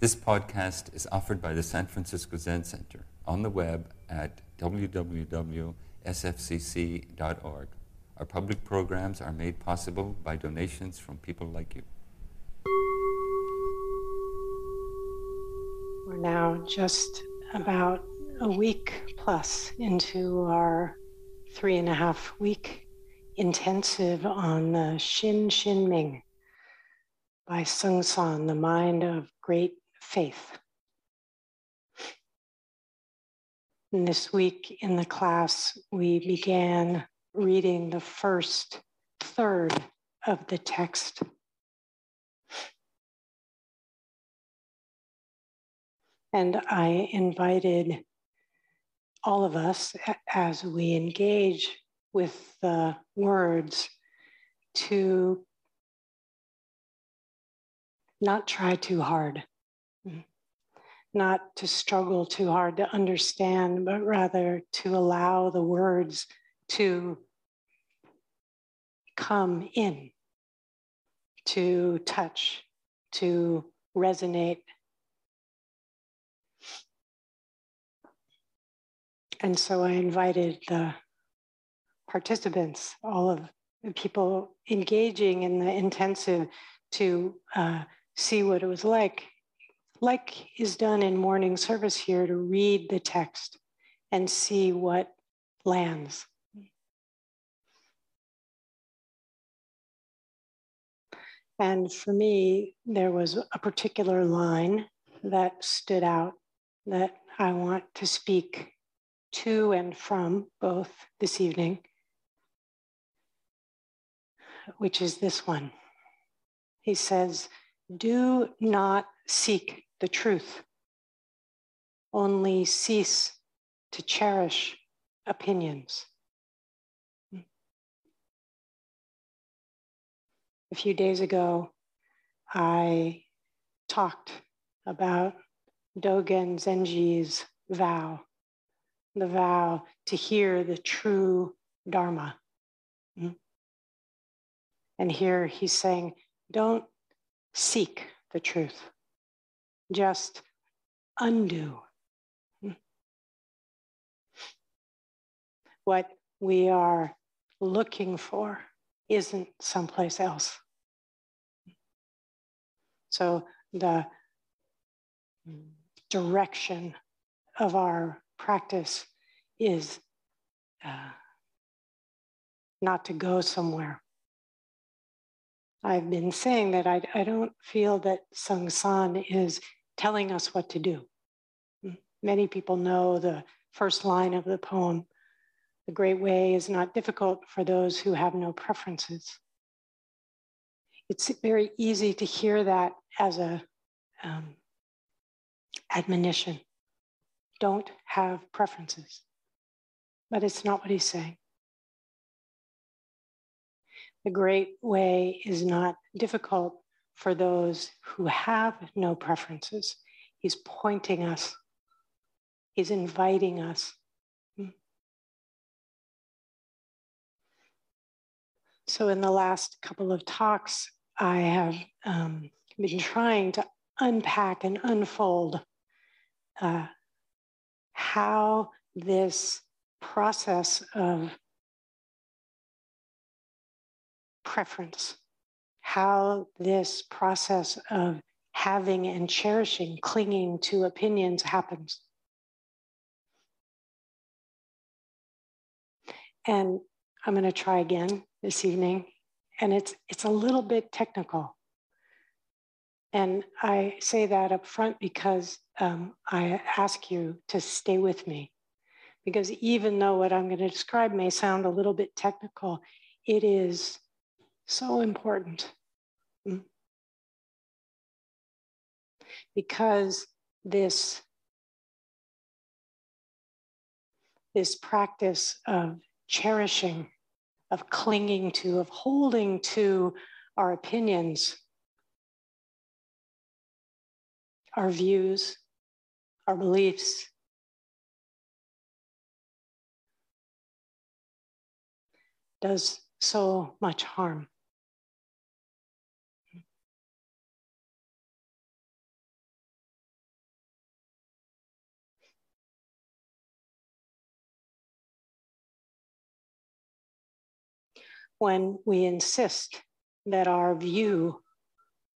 This podcast is offered by the San Francisco Zen Center on the web at www.sfzc.org. Our public programs are made possible by donations from people like you. We're now just about a week plus into our three and a half week intensive on the Shin Shin Ming by Sung Sahn, the mind of great faith. And this week in the class, we began reading the first third of the text. And I invited all of us as we engage with the words to not try too hard, not to struggle too hard to understand, but rather to allow the words to come in, to touch, to resonate. And so I invited the participants, all of the people engaging in the intensive, to uh, see what it was like, like is done in morning service here, to read the text and see what lands. And for me, there was a particular line that stood out that I want to speak to and from both this evening, which is this one. He says, Do not seek the truth, only cease to cherish opinions. A few days ago, I talked about Dogen Zenji's vow, the vow to hear the true Dharma. And here he's saying, don't seek the truth, just undo. What we are looking for isn't someplace else. So the direction of our practice is uh, not to go somewhere. I've been saying that I, I don't feel that Seung Sahn is telling us what to do. Many people know the first line of the poem the great way is not difficult for those who have no preferences. It's very easy to hear that as a um, admonition. Don't have preferences. But it's not what he's saying. The great way is not difficult for those who have no preferences. He's pointing us, he's inviting us. So, in the last couple of talks, I have um, been trying to unpack and unfold uh, how this process of preference, how this process of having and cherishing, clinging to opinions happens. And I'm going to try again this evening, and it's it's a little bit technical. And I say that up front because um, I ask you to stay with me. Because even though what I'm going to describe may sound a little bit technical, it is so important. Because this, this practice of cherishing of clinging to, of holding to our opinions, our views, our beliefs. Does so much harm. When we insist that our view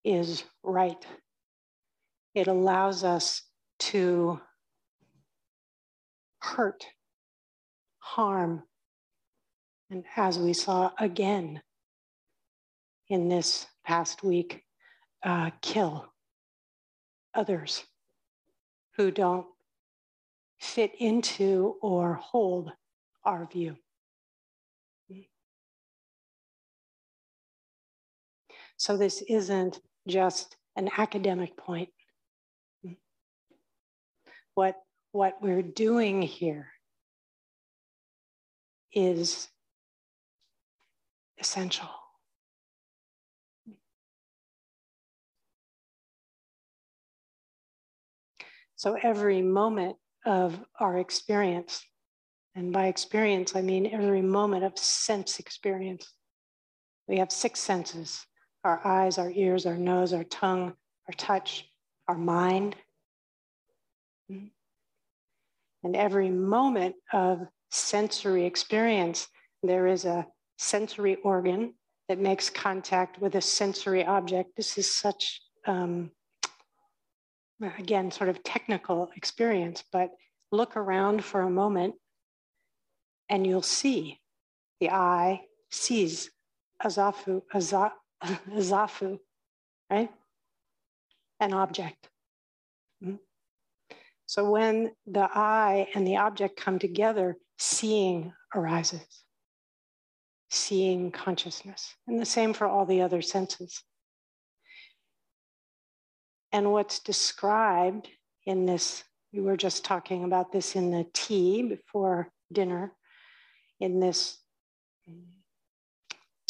is right. It allows us to hurt, harm, and as we saw again in this past week, uh, kill others who don't fit into or hold our view. So this isn't just an academic point. What, what we're doing here is essential. So every moment of our experience, and by experience, I mean every moment of sense experience. We have six senses our eyes, our ears, our nose, our tongue, our touch, our mind. And every moment of sensory experience, there is a sensory organ that makes contact with a sensory object. This is such, um, again, sort of technical experience, but look around for a moment and you'll see the eye sees azafu, aza, zafu, right? An object. Mm-hmm. So when the eye and the object come together, seeing arises, seeing consciousness. And the same for all the other senses. And what's described in this, we were just talking about this in the tea before dinner, in this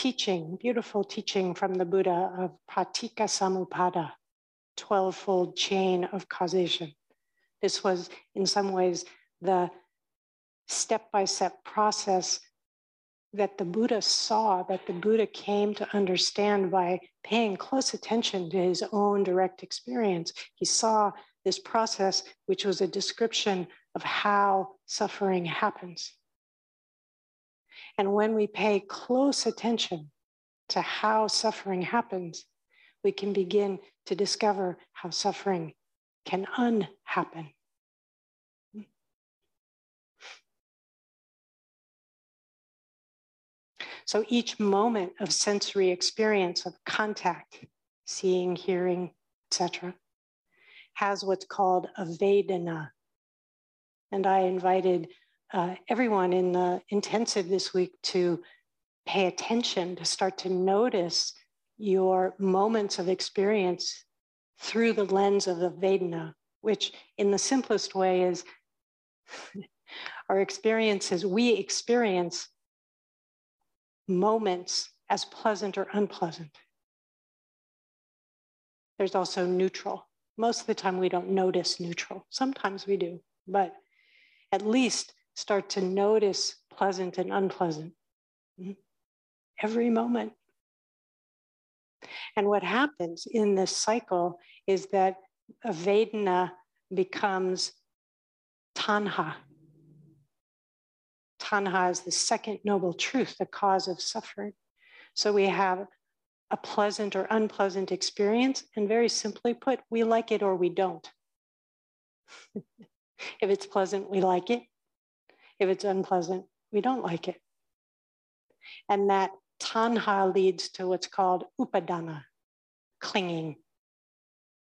teaching, beautiful teaching from the Buddha of Paticca Samuppada, 12 fold chain of causation. This was, in some ways, the step by step process that the Buddha saw, that the Buddha came to understand by paying close attention to his own direct experience. He saw this process, which was a description of how suffering happens. And when we pay close attention to how suffering happens, we can begin to discover how suffering can unhappen. So each moment of sensory experience of contact, seeing, hearing, etc., has what's called a Vedana. And I invited uh, everyone in the intensive this week to pay attention, to start to notice your moments of experience through the lens of the Vedana, which in the simplest way is our experiences, we experience moments as pleasant or unpleasant. There's also neutral. Most of the time, we don't notice neutral. Sometimes we do, but at least start to notice pleasant and unpleasant mm-hmm. every moment. And what happens in this cycle is that Vedana becomes tanha. Tanha is the second noble truth, the cause of suffering. So we have a pleasant or unpleasant experience, and very simply put, we like it or we don't. if it's pleasant, we like it. If it's unpleasant, we don't like it. And that tanha leads to what's called upadana, clinging.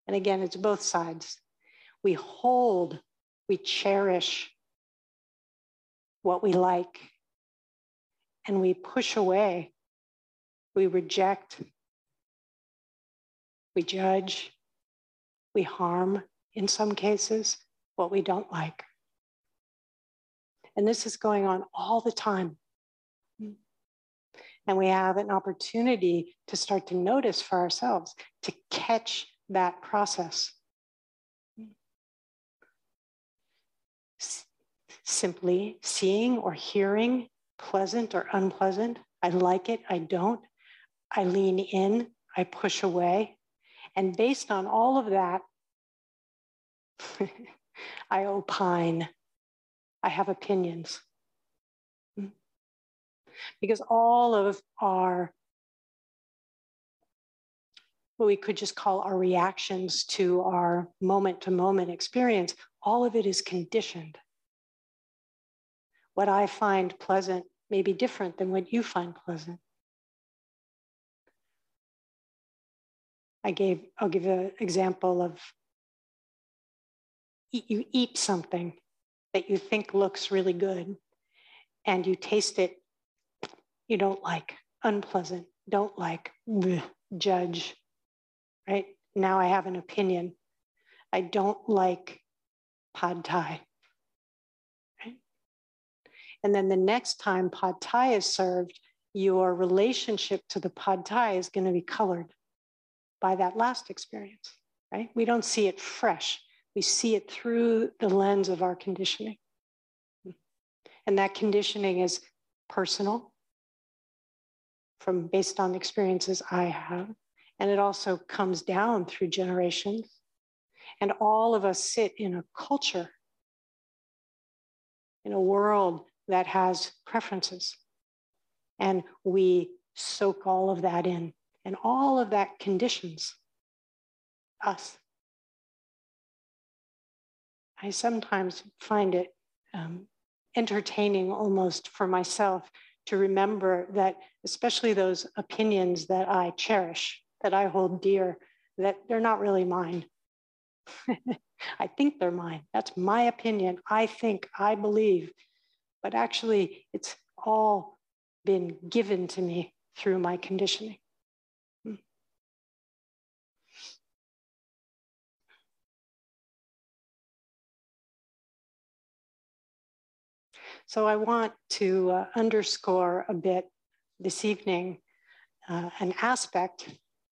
And again, it's both sides. We hold, we cherish what we like, and we push away, we reject, we judge, we harm in some cases what we don't like. And this is going on all the time. And we have an opportunity to start to notice for ourselves, to catch that process. Simply seeing or hearing pleasant or unpleasant. I like it, I don't. I lean in, I push away. And based on all of that, I opine I have opinions. because all of our what we could just call our reactions to our moment to moment experience, all of it is conditioned. What I find pleasant may be different than what you find pleasant. I gave, I'll give an example of you eat something that you think looks really good and you taste it, you don't like, unpleasant, don't like, bleh, judge, right? Now I have an opinion. I don't like pad thai. Right? And then the next time pad thai is served, your relationship to the pad thai is going to be colored by that last experience, right? We don't see it fresh. We see it through the lens of our conditioning. And that conditioning is personal from based on experiences I have. And it also comes down through generations. And all of us sit in a culture, in a world that has preferences. And we soak all of that in and all of that conditions us. I sometimes find it um, entertaining almost for myself to remember that, especially those opinions that I cherish, that I hold dear, that they're not really mine. I think they're mine. That's my opinion. I think, I believe. But actually, it's all been given to me through my conditioning. So I want to uh, underscore a bit this evening uh, an aspect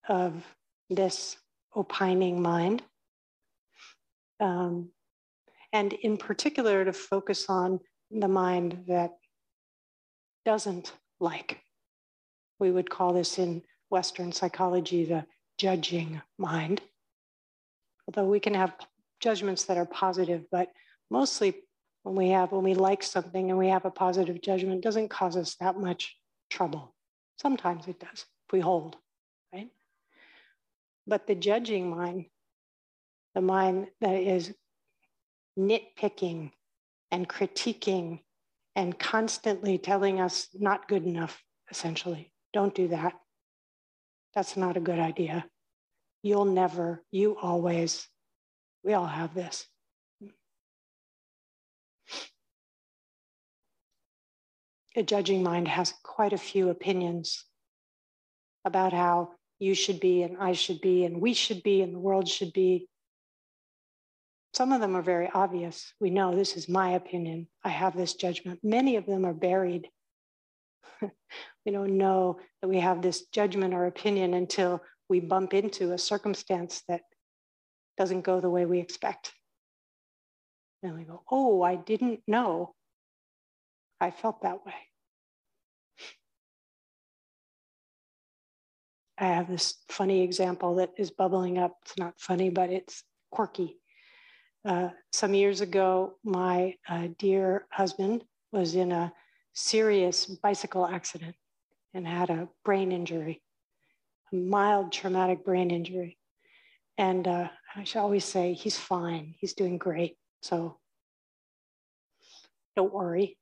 of this opining mind. Um, and in particular, to focus on the mind that doesn't like. We would call this in Western psychology the judging mind. Although we can have judgments that are positive, but mostly when we have when we like something and we have a positive judgment doesn't cause us that much trouble. Sometimes it does if we hold right? But the judging mind the mind that is nitpicking and critiquing and constantly telling us not good enough essentially don't do that. That's not a good idea. You'll never you always we all have this a judging mind has quite a few opinions about how you should be and I should be and we should be and the world should be. Some of them are very obvious. We know this is my opinion. I have this judgment. Many of them are buried. we don't know that we have this judgment or opinion until we bump into a circumstance that doesn't go the way we expect. And we go, oh, I didn't know I felt that way. I have this funny example that is bubbling up. It's not funny, but it's quirky. Uh, some years ago, my uh, dear husband was in a serious bicycle accident and had a brain injury, a mild traumatic brain injury. And uh, I should always say, he's fine, he's doing great. So don't worry.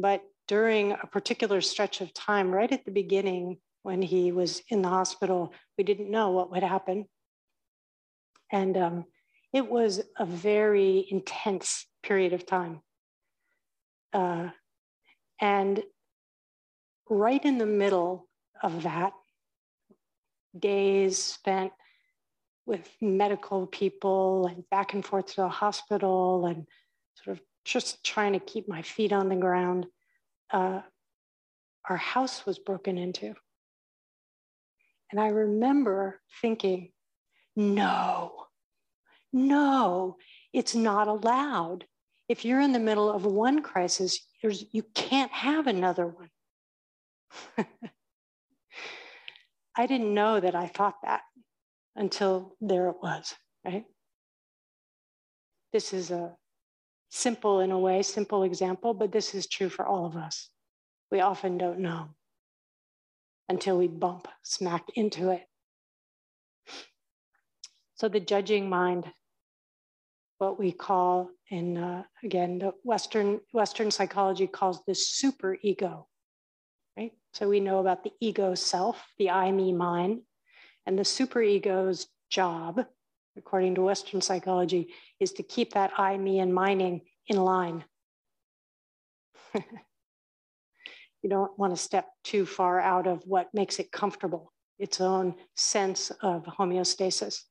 But during a particular stretch of time, right at the beginning, when he was in the hospital, we didn't know what would happen. And um, it was a very intense period of time. Uh, and right in the middle of that, days spent with medical people and back and forth to the hospital and sort of just trying to keep my feet on the ground. Uh, our house was broken into. And I remember thinking, no, no, it's not allowed. If you're in the middle of one crisis, there's, you can't have another one. I didn't know that I thought that until there it was, right? This is a simple, in a way, simple example, but this is true for all of us. we often don't know until we bump smack into it. So the judging mind, what we call in uh, again the Western Western psychology calls this super ego, right? So we know about the ego self, the I, me, mine, and the super ego's job, according to Western psychology, is to keep that I, me, and mining in line. you don't want to step too far out of what makes it comfortable, its own sense of homeostasis.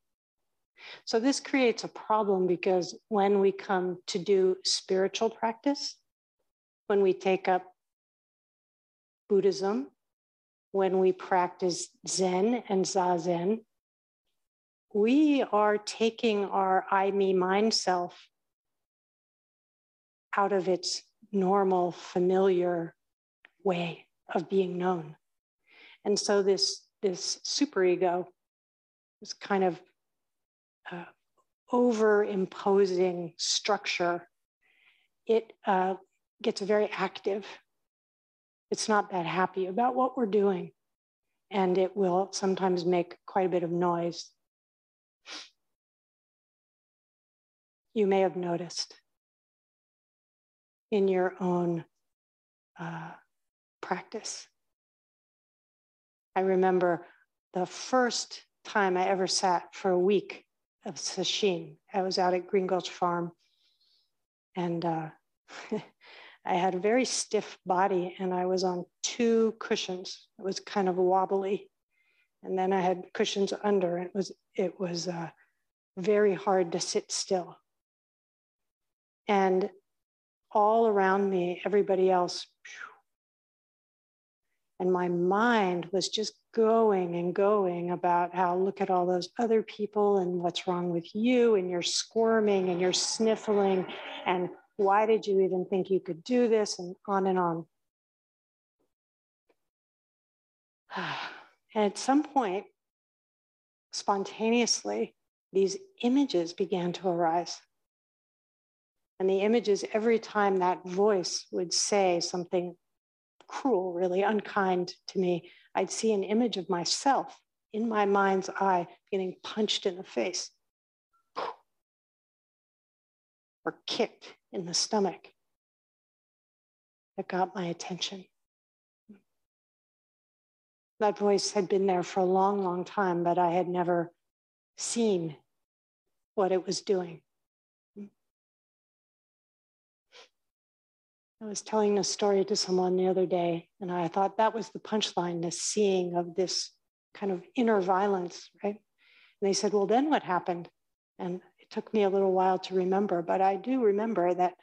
So this creates a problem because when we come to do spiritual practice, when we take up Buddhism, when we practice Zen and Zazen, we are taking our I, me, mind self out of its normal, familiar way of being known. And so this, this superego, this kind of uh, over imposing structure, it uh, gets very active. It's not that happy about what we're doing. And it will sometimes make quite a bit of noise. You may have noticed in your own uh, practice. I remember the first time I ever sat for a week of sesshin. I was out at Green Gulch Farm and uh, I had a very stiff body and I was on two cushions. It was kind of wobbly. And then I had cushions under. It was, it was uh, very hard to sit still. And all around me, everybody else and my mind was just going and going about how look at all those other people and what's wrong with you, and you're squirming and you're sniffling, and why did you even think you could do this, and on and on. And at some point, spontaneously, these images began to arise. And the images, every time that voice would say something cruel, really unkind to me, I'd see an image of myself in my mind's eye getting punched in the face or kicked in the stomach. That got my attention. That voice had been there for a long, long time, but I had never seen what it was doing. I was telling a story to someone the other day, and I thought that was the punchline, the seeing of this kind of inner violence, right? And they said, Well, then what happened? And it took me a little while to remember, but I do remember that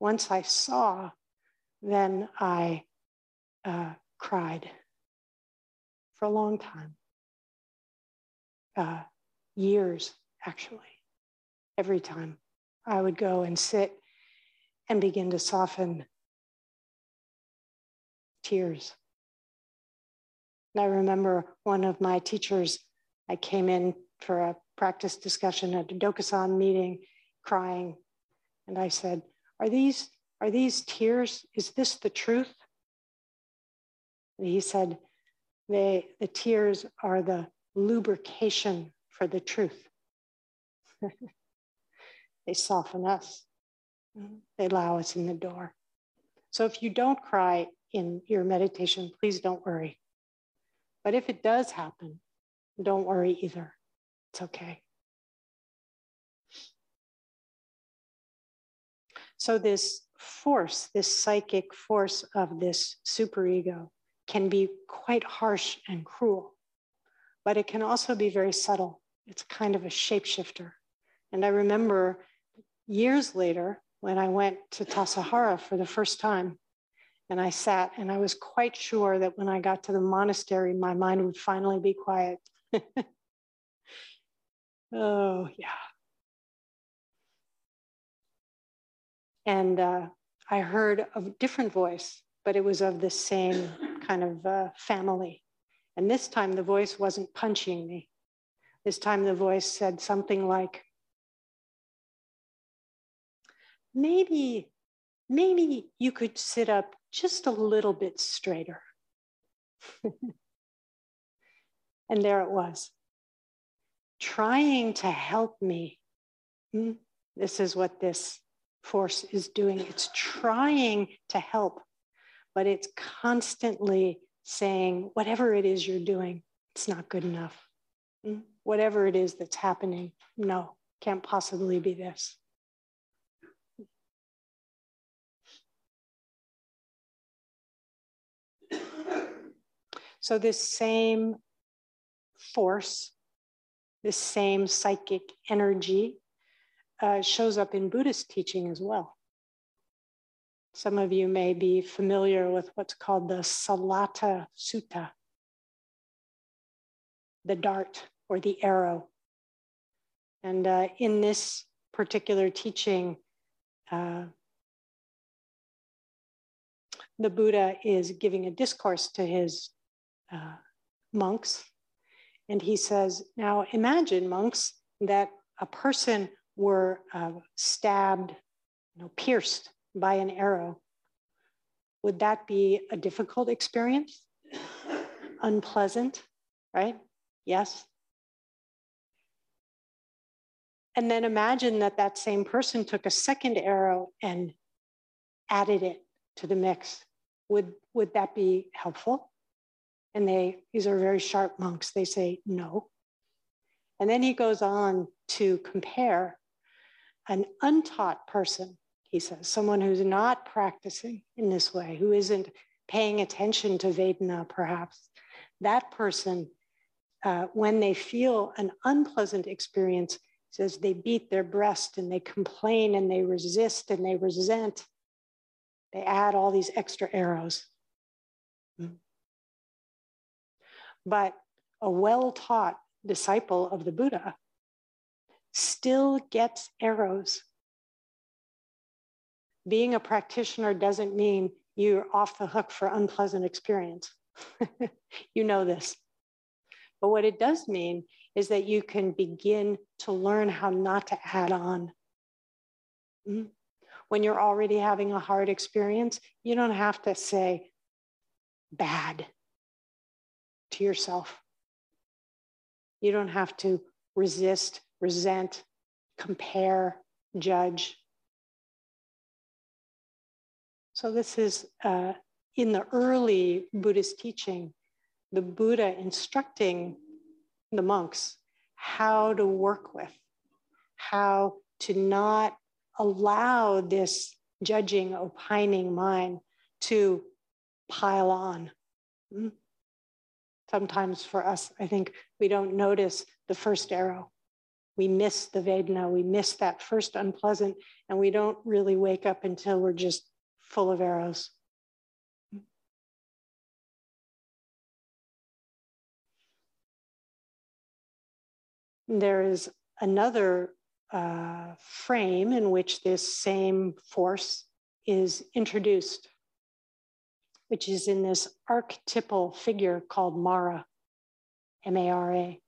once I saw, then I uh, cried for a long time. Uh, years, actually. Every time I would go and sit and begin to soften tears. And I remember one of my teachers, I came in for a practice discussion at a Dokusan meeting crying. And I said, Are these, are these tears? Is this the truth? And he said, they, The tears are the lubrication for the truth. they soften us. They allow us in the door. So if you don't cry in your meditation, please don't worry. But if it does happen, don't worry either. It's okay. So, this force, this psychic force of this superego, can be quite harsh and cruel, but it can also be very subtle. It's kind of a shapeshifter. And I remember years later, when I went to Tassajara for the first time. And I sat and I was quite sure that when I got to the monastery, my mind would finally be quiet. oh, yeah. And uh, I heard a different voice, but it was of the same kind of uh, family. And this time the voice wasn't punching me. This time the voice said something like, maybe, maybe you could sit up just a little bit straighter. and there it was, trying to help me. Hmm? This is what this force is doing. It's trying to help, but it's constantly saying, whatever it is you're doing, it's not good enough. Hmm? Whatever it is that's happening, no, can't possibly be this. So, this same force, this same psychic energy uh, shows up in Buddhist teaching as well. Some of you may be familiar with what's called the Sallatha Sutta, the dart or the arrow. And uh, in this particular teaching, uh, the Buddha is giving a discourse to his uh, monks. And he says, Now imagine, monks, that a person were uh, stabbed, you know, pierced by an arrow. Would that be a difficult experience? Unpleasant, right? Yes. And then imagine that that same person took a second arrow and added it to the mix. Would, would that be helpful? And they, these are very sharp monks, they say no. And then he goes on to compare an untaught person, he says, someone who's not practicing in this way, who isn't paying attention to Vedana, perhaps. That person, uh, when they feel an unpleasant experience, says they beat their breast and they complain and they resist and they resent. They add all these extra arrows. But a well taught disciple of the Buddha still gets arrows. Being a practitioner doesn't mean you're off the hook for unpleasant experience. you know this. But what it does mean is that you can begin to learn how not to add on. Hmm? When you're already having a hard experience, you don't have to say bad to yourself. You don't have to resist, resent, compare, judge. So, this is uh, in the early Buddhist teaching, the Buddha instructing the monks how to work with, how to not allow this judging, opining mind to pile on. Hmm? Sometimes for us, I think we don't notice the first arrow. We miss the Vedana, we miss that first unpleasant, and we don't really wake up until we're just full of arrows. There is another uh, frame in which this same force is introduced which is in this archetypal figure called Mara, M A R A.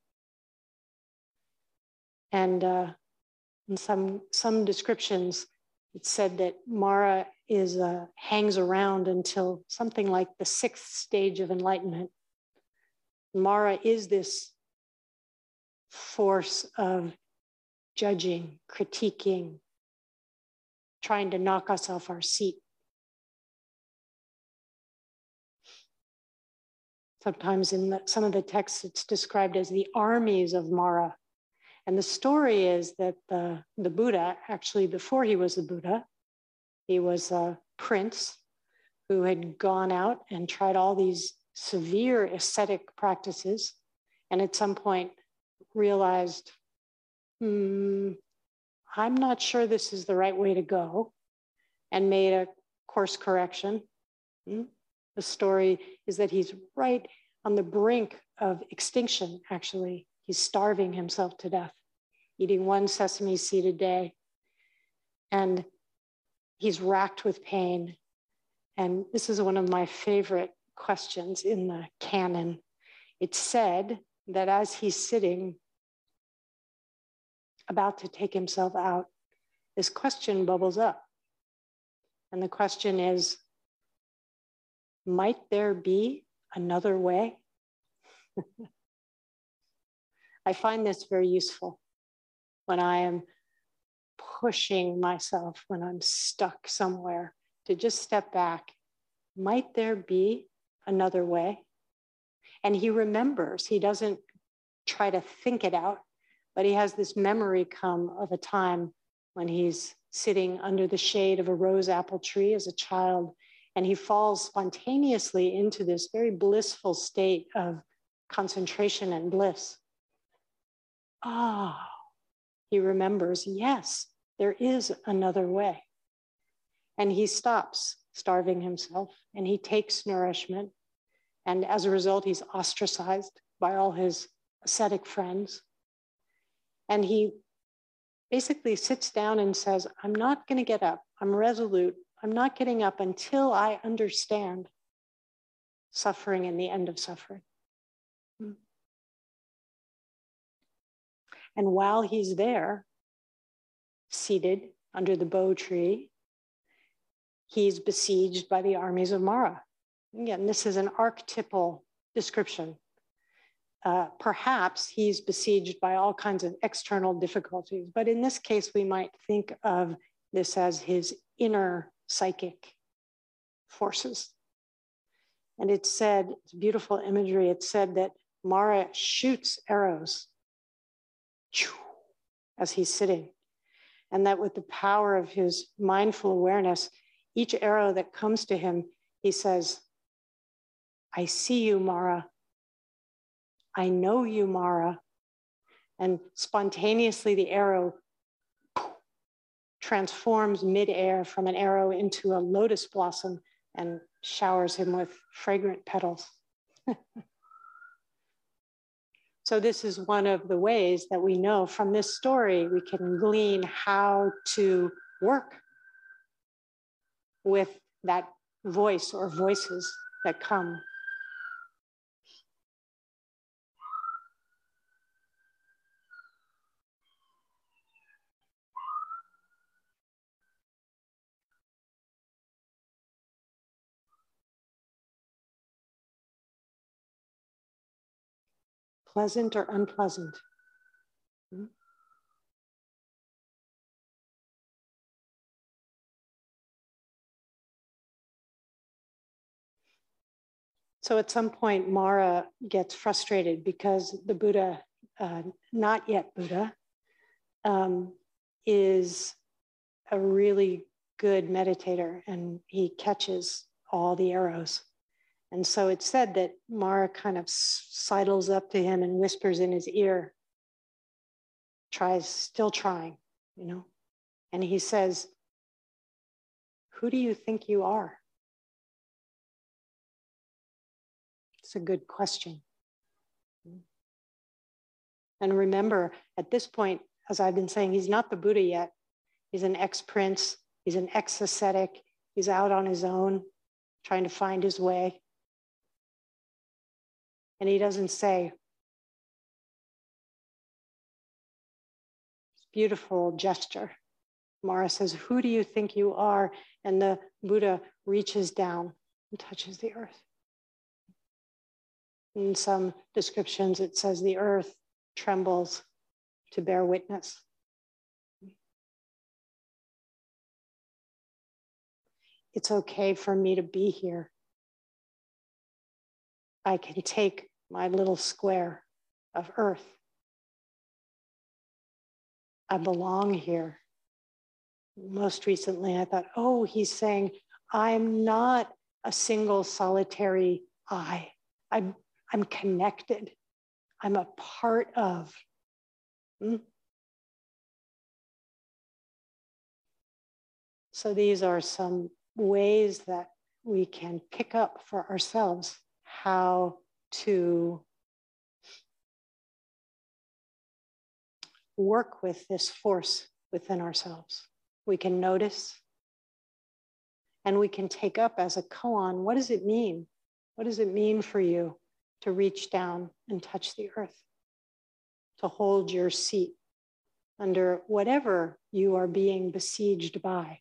And uh, in some, some descriptions, it said that Mara is, uh, hangs around until something like the sixth stage of enlightenment. Mara is this force of judging, critiquing, trying to knock us off our seat. Sometimes in the, some of the texts, it's described as the armies of Mara. And the story is that the, the Buddha, actually, before he was the Buddha, he was a prince who had gone out and tried all these severe ascetic practices. And at some point realized, hmm, I'm not sure this is the right way to go, and made a course correction. Hmm? The story is that he's right on the brink of extinction, actually. He's starving himself to death, eating one sesame seed a day. And he's racked with pain. And this is one of my favorite questions in the canon. It's said that as he's sitting about to take himself out, this question bubbles up. And the question is Might there be another way? I find this very useful when I am pushing myself, when I'm stuck somewhere, to just step back. Might there be another way? And he remembers, he doesn't try to think it out, but he has this memory come of a time when he's sitting under the shade of a rose apple tree as a child, and he falls spontaneously into this very blissful state of concentration and bliss. Ah, oh, he remembers, yes, there is another way. And he stops starving himself and he takes nourishment. And as a result, he's ostracized by all his ascetic friends. And he basically sits down and says, I'm not going to get up. I'm resolute. I'm not getting up until I understand suffering and the end of suffering. Hmm. And while he's there, seated under the bo tree, he's besieged by the armies of Mara. Again, this is an archetypal description uh, perhaps he's besieged by all kinds of external difficulties. But in this case, we might think of this as his inner psychic forces. And it said, it's beautiful imagery, it said that Mara shoots arrows as he's sitting. And that with the power of his mindful awareness, each arrow that comes to him, he says, I see you, Mara. I know you, Mara. And spontaneously, the arrow transforms midair from an arrow into a lotus blossom and showers him with fragrant petals. so, this is one of the ways that we know from this story we can glean how to work with that voice or voices that come pleasant or unpleasant. Hmm? So at some point, Mara gets frustrated because the Buddha, uh, not yet Buddha, um, is a really good meditator and he catches all the arrows. And so it's said that Mara kind of sidles up to him and whispers in his ear, tries, still trying, you know. And he says, Who do you think you are? It's a good question. And remember, at this point, as I've been saying, he's not the Buddha yet. He's an ex prince, he's an ex ascetic, he's out on his own, trying to find his way. And he doesn't say, beautiful gesture. Mara says, Who do you think you are? And the Buddha reaches down and touches the earth. In some descriptions, it says the earth trembles to bear witness. It's okay for me to be here. I can take my little square of earth. I belong here. Most recently, I thought, oh, he's saying, I'm not a single solitary I. I'm, I'm connected. I'm a part of. Hmm? So these are some ways that we can pick up for ourselves how to work with this force within ourselves. We can notice and we can take up as a koan what does it mean? What does it mean for you to reach down and touch the earth? To hold your seat under whatever you are being besieged by.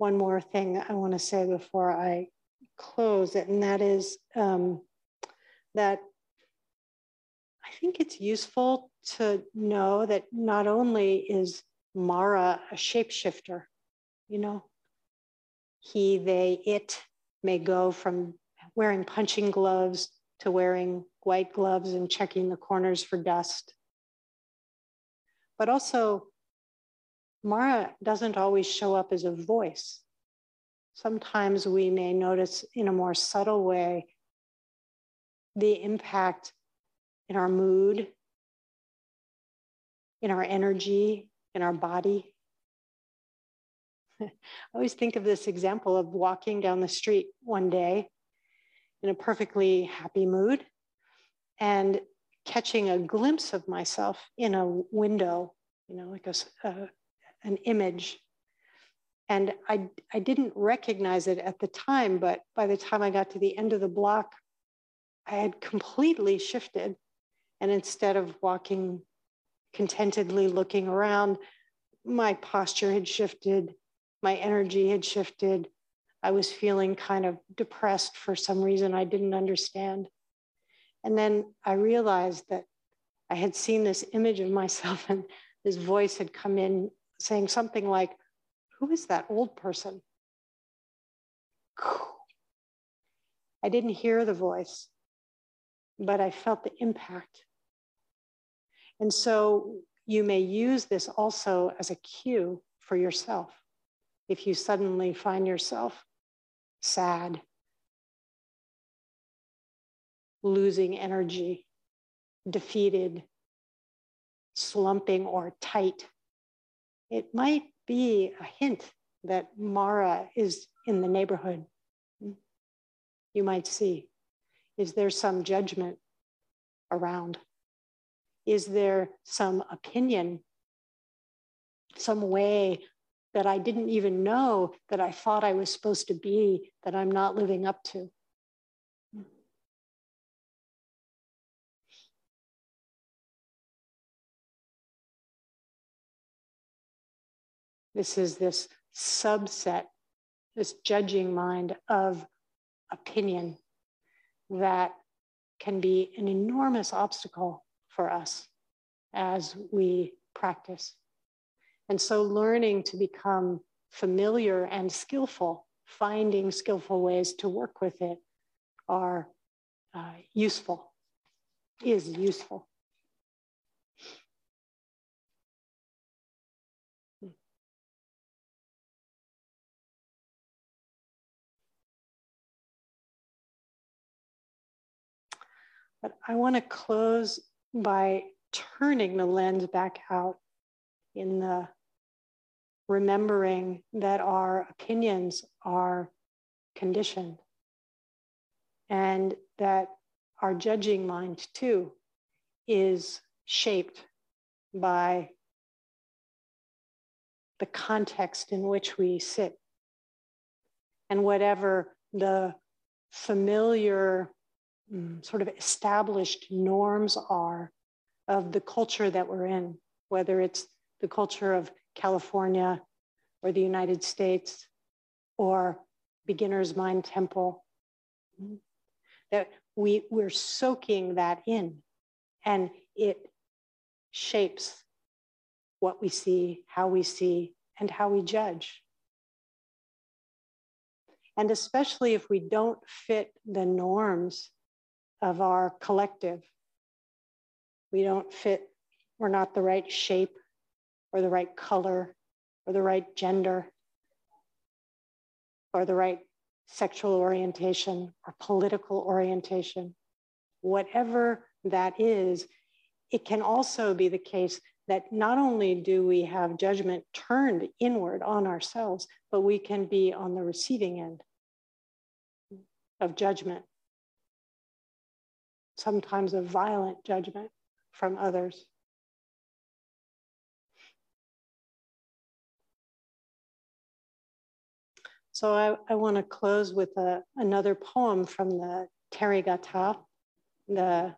One more thing I want to say before I close, it, and that is um, that I think it's useful to know that not only is Mara a shapeshifter, you know, he, they, it may go from wearing punching gloves to wearing white gloves and checking the corners for dust. But also, Mara doesn't always show up as a voice. Sometimes we may notice in a more subtle way the impact in our mood, in our energy, in our body. I always think of this example of walking down the street one day in a perfectly happy mood and catching a glimpse of myself in a window, you know, like a, uh, an image. And I, I didn't recognize it at the time, but by the time I got to the end of the block, I had completely shifted. And instead of walking contentedly looking around, my posture had shifted, my energy had shifted. I was feeling kind of depressed for some reason I didn't understand. And then I realized that I had seen this image of myself, and this voice had come in saying something like, Who is that old person? I didn't hear the voice, but I felt the impact. And so you may use this also as a cue for yourself. If you suddenly find yourself sad, losing energy, defeated, slumping, or tight, it might be a hint that Mara is in the neighborhood. You might see. Is there some judgment around? Is there some opinion, some way that I didn't even know that I thought I was supposed to be that I'm not living up to? This is this subset, this judging mind of opinion that can be an enormous obstacle for us as we practice. And so, learning to become familiar and skillful, finding skillful ways to work with it are uh, useful, is useful. But I want to close by turning the lens back out in the remembering that our opinions are conditioned and that our judging mind too is shaped by the context in which we sit. And whatever the familiar Mm, sort of established norms are of the culture that we're in, whether it's the culture of California or the United States or beginner's mind temple. Mm, that we, we're soaking that in and it shapes what we see, how we see, and how we judge. And especially if we don't fit the norms of our collective. We don't fit, we're not the right shape or the right color or the right gender or the right sexual orientation or political orientation. Whatever that is, it can also be the case that not only do we have judgment turned inward on ourselves, but we can be on the receiving end of judgment sometimes a violent judgment from others. So I, I want to close with a, another poem from the Therigatha, the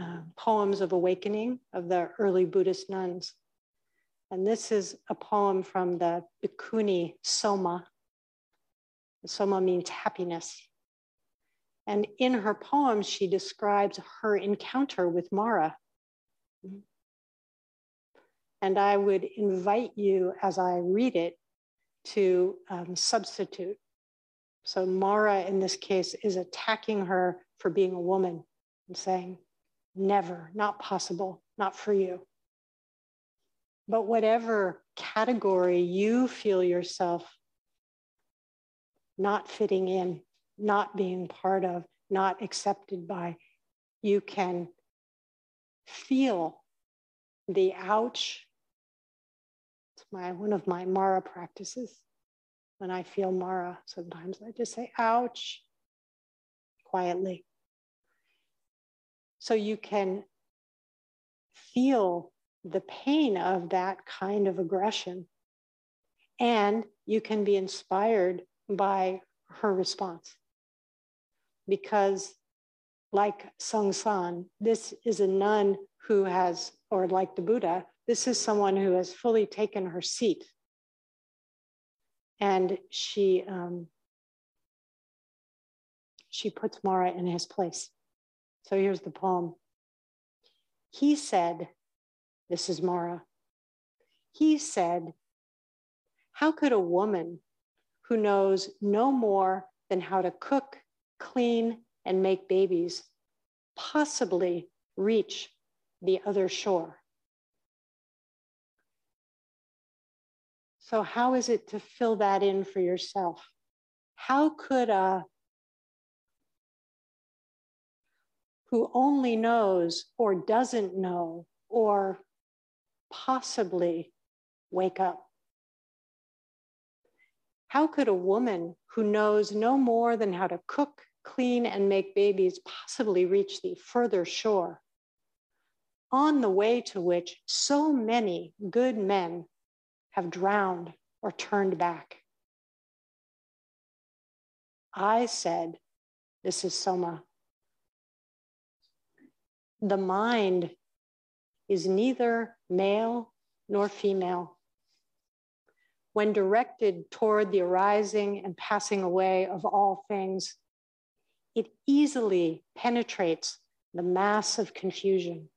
uh, poems of awakening of the early Buddhist nuns. And this is a poem from the Bhikkhuni Soma, Soma means happiness. And in her poem, she describes her encounter with Mara. And I would invite you, as I read it, to um, substitute. So Mara, in this case, is attacking her for being a woman and saying, never, not possible, not for you. But whatever category you feel yourself not fitting in, not being part of, not accepted by, you can feel the ouch. It's my one of my Mara practices. When I feel Mara, sometimes I just say ouch quietly. So you can feel the pain of that kind of aggression. And you can be inspired by her response. Because, like Seung Sahn, this is a nun who has, or like the Buddha, this is someone who has fully taken her seat. And she, um, she puts Mara in his place. So here's the poem. He said, This is Mara. He said, How could a woman who knows no more than how to cook, clean, and make babies possibly reach the other shore? So, how is it to fill that in for yourself? How could a who only knows or doesn't know or possibly wake up? How could a woman who knows no more than how to cook, clean, and make babies possibly reach the further shore? On the way to which so many good men have drowned or turned back. I said, This is Soma. The mind is neither male nor female when directed toward the arising and passing away of all things, it easily penetrates the mass of confusion.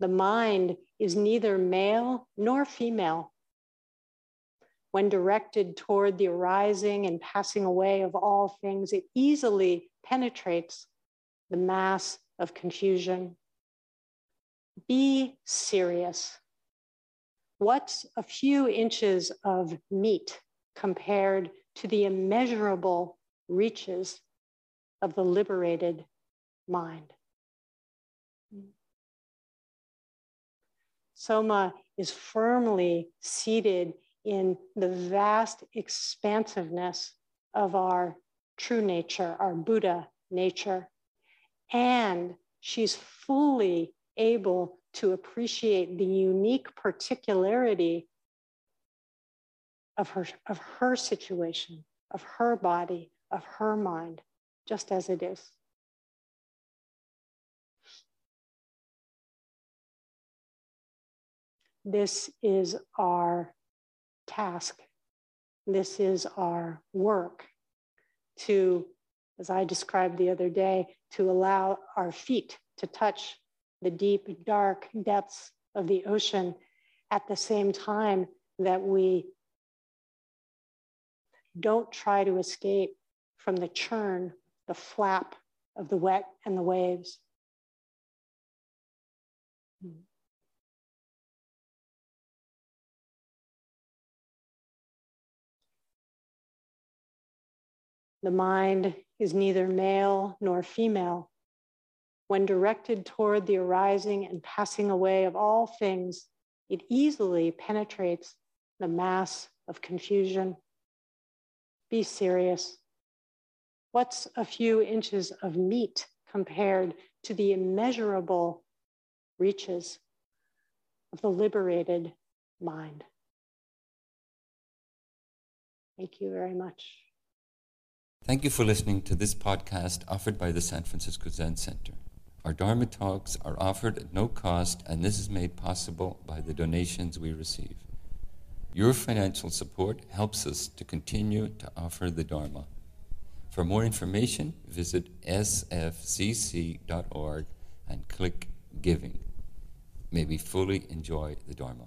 The mind is neither male nor female. When directed toward the arising and passing away of all things, it easily penetrates the mass of confusion. Be serious What's a few inches of meat compared to the immeasurable reaches of the liberated mind? Soma is firmly seated in the vast expansiveness of our true nature, our Buddha nature. And she's fully able to appreciate the unique particularity of her, of her situation, of her body, of her mind, just as it is. This is our task. This is our work to, as I described the other day, to allow our feet to touch the deep, dark depths of the ocean at the same time that we don't try to escape from the churn, the flap of the wet and the waves. The mind is neither male nor female when directed toward the arising and passing away of all things, it easily penetrates the mass of confusion. Be serious. What's a few inches of meat compared to the immeasurable reaches of the liberated mind? Thank you very much. Thank you for listening to this podcast offered by the San Francisco Zen Center. Our Dharma talks are offered at no cost, and this is made possible by the donations we receive. Your financial support helps us to continue to offer the Dharma. For more information, visit sfzc.org and click Giving. May we fully enjoy the Dharma.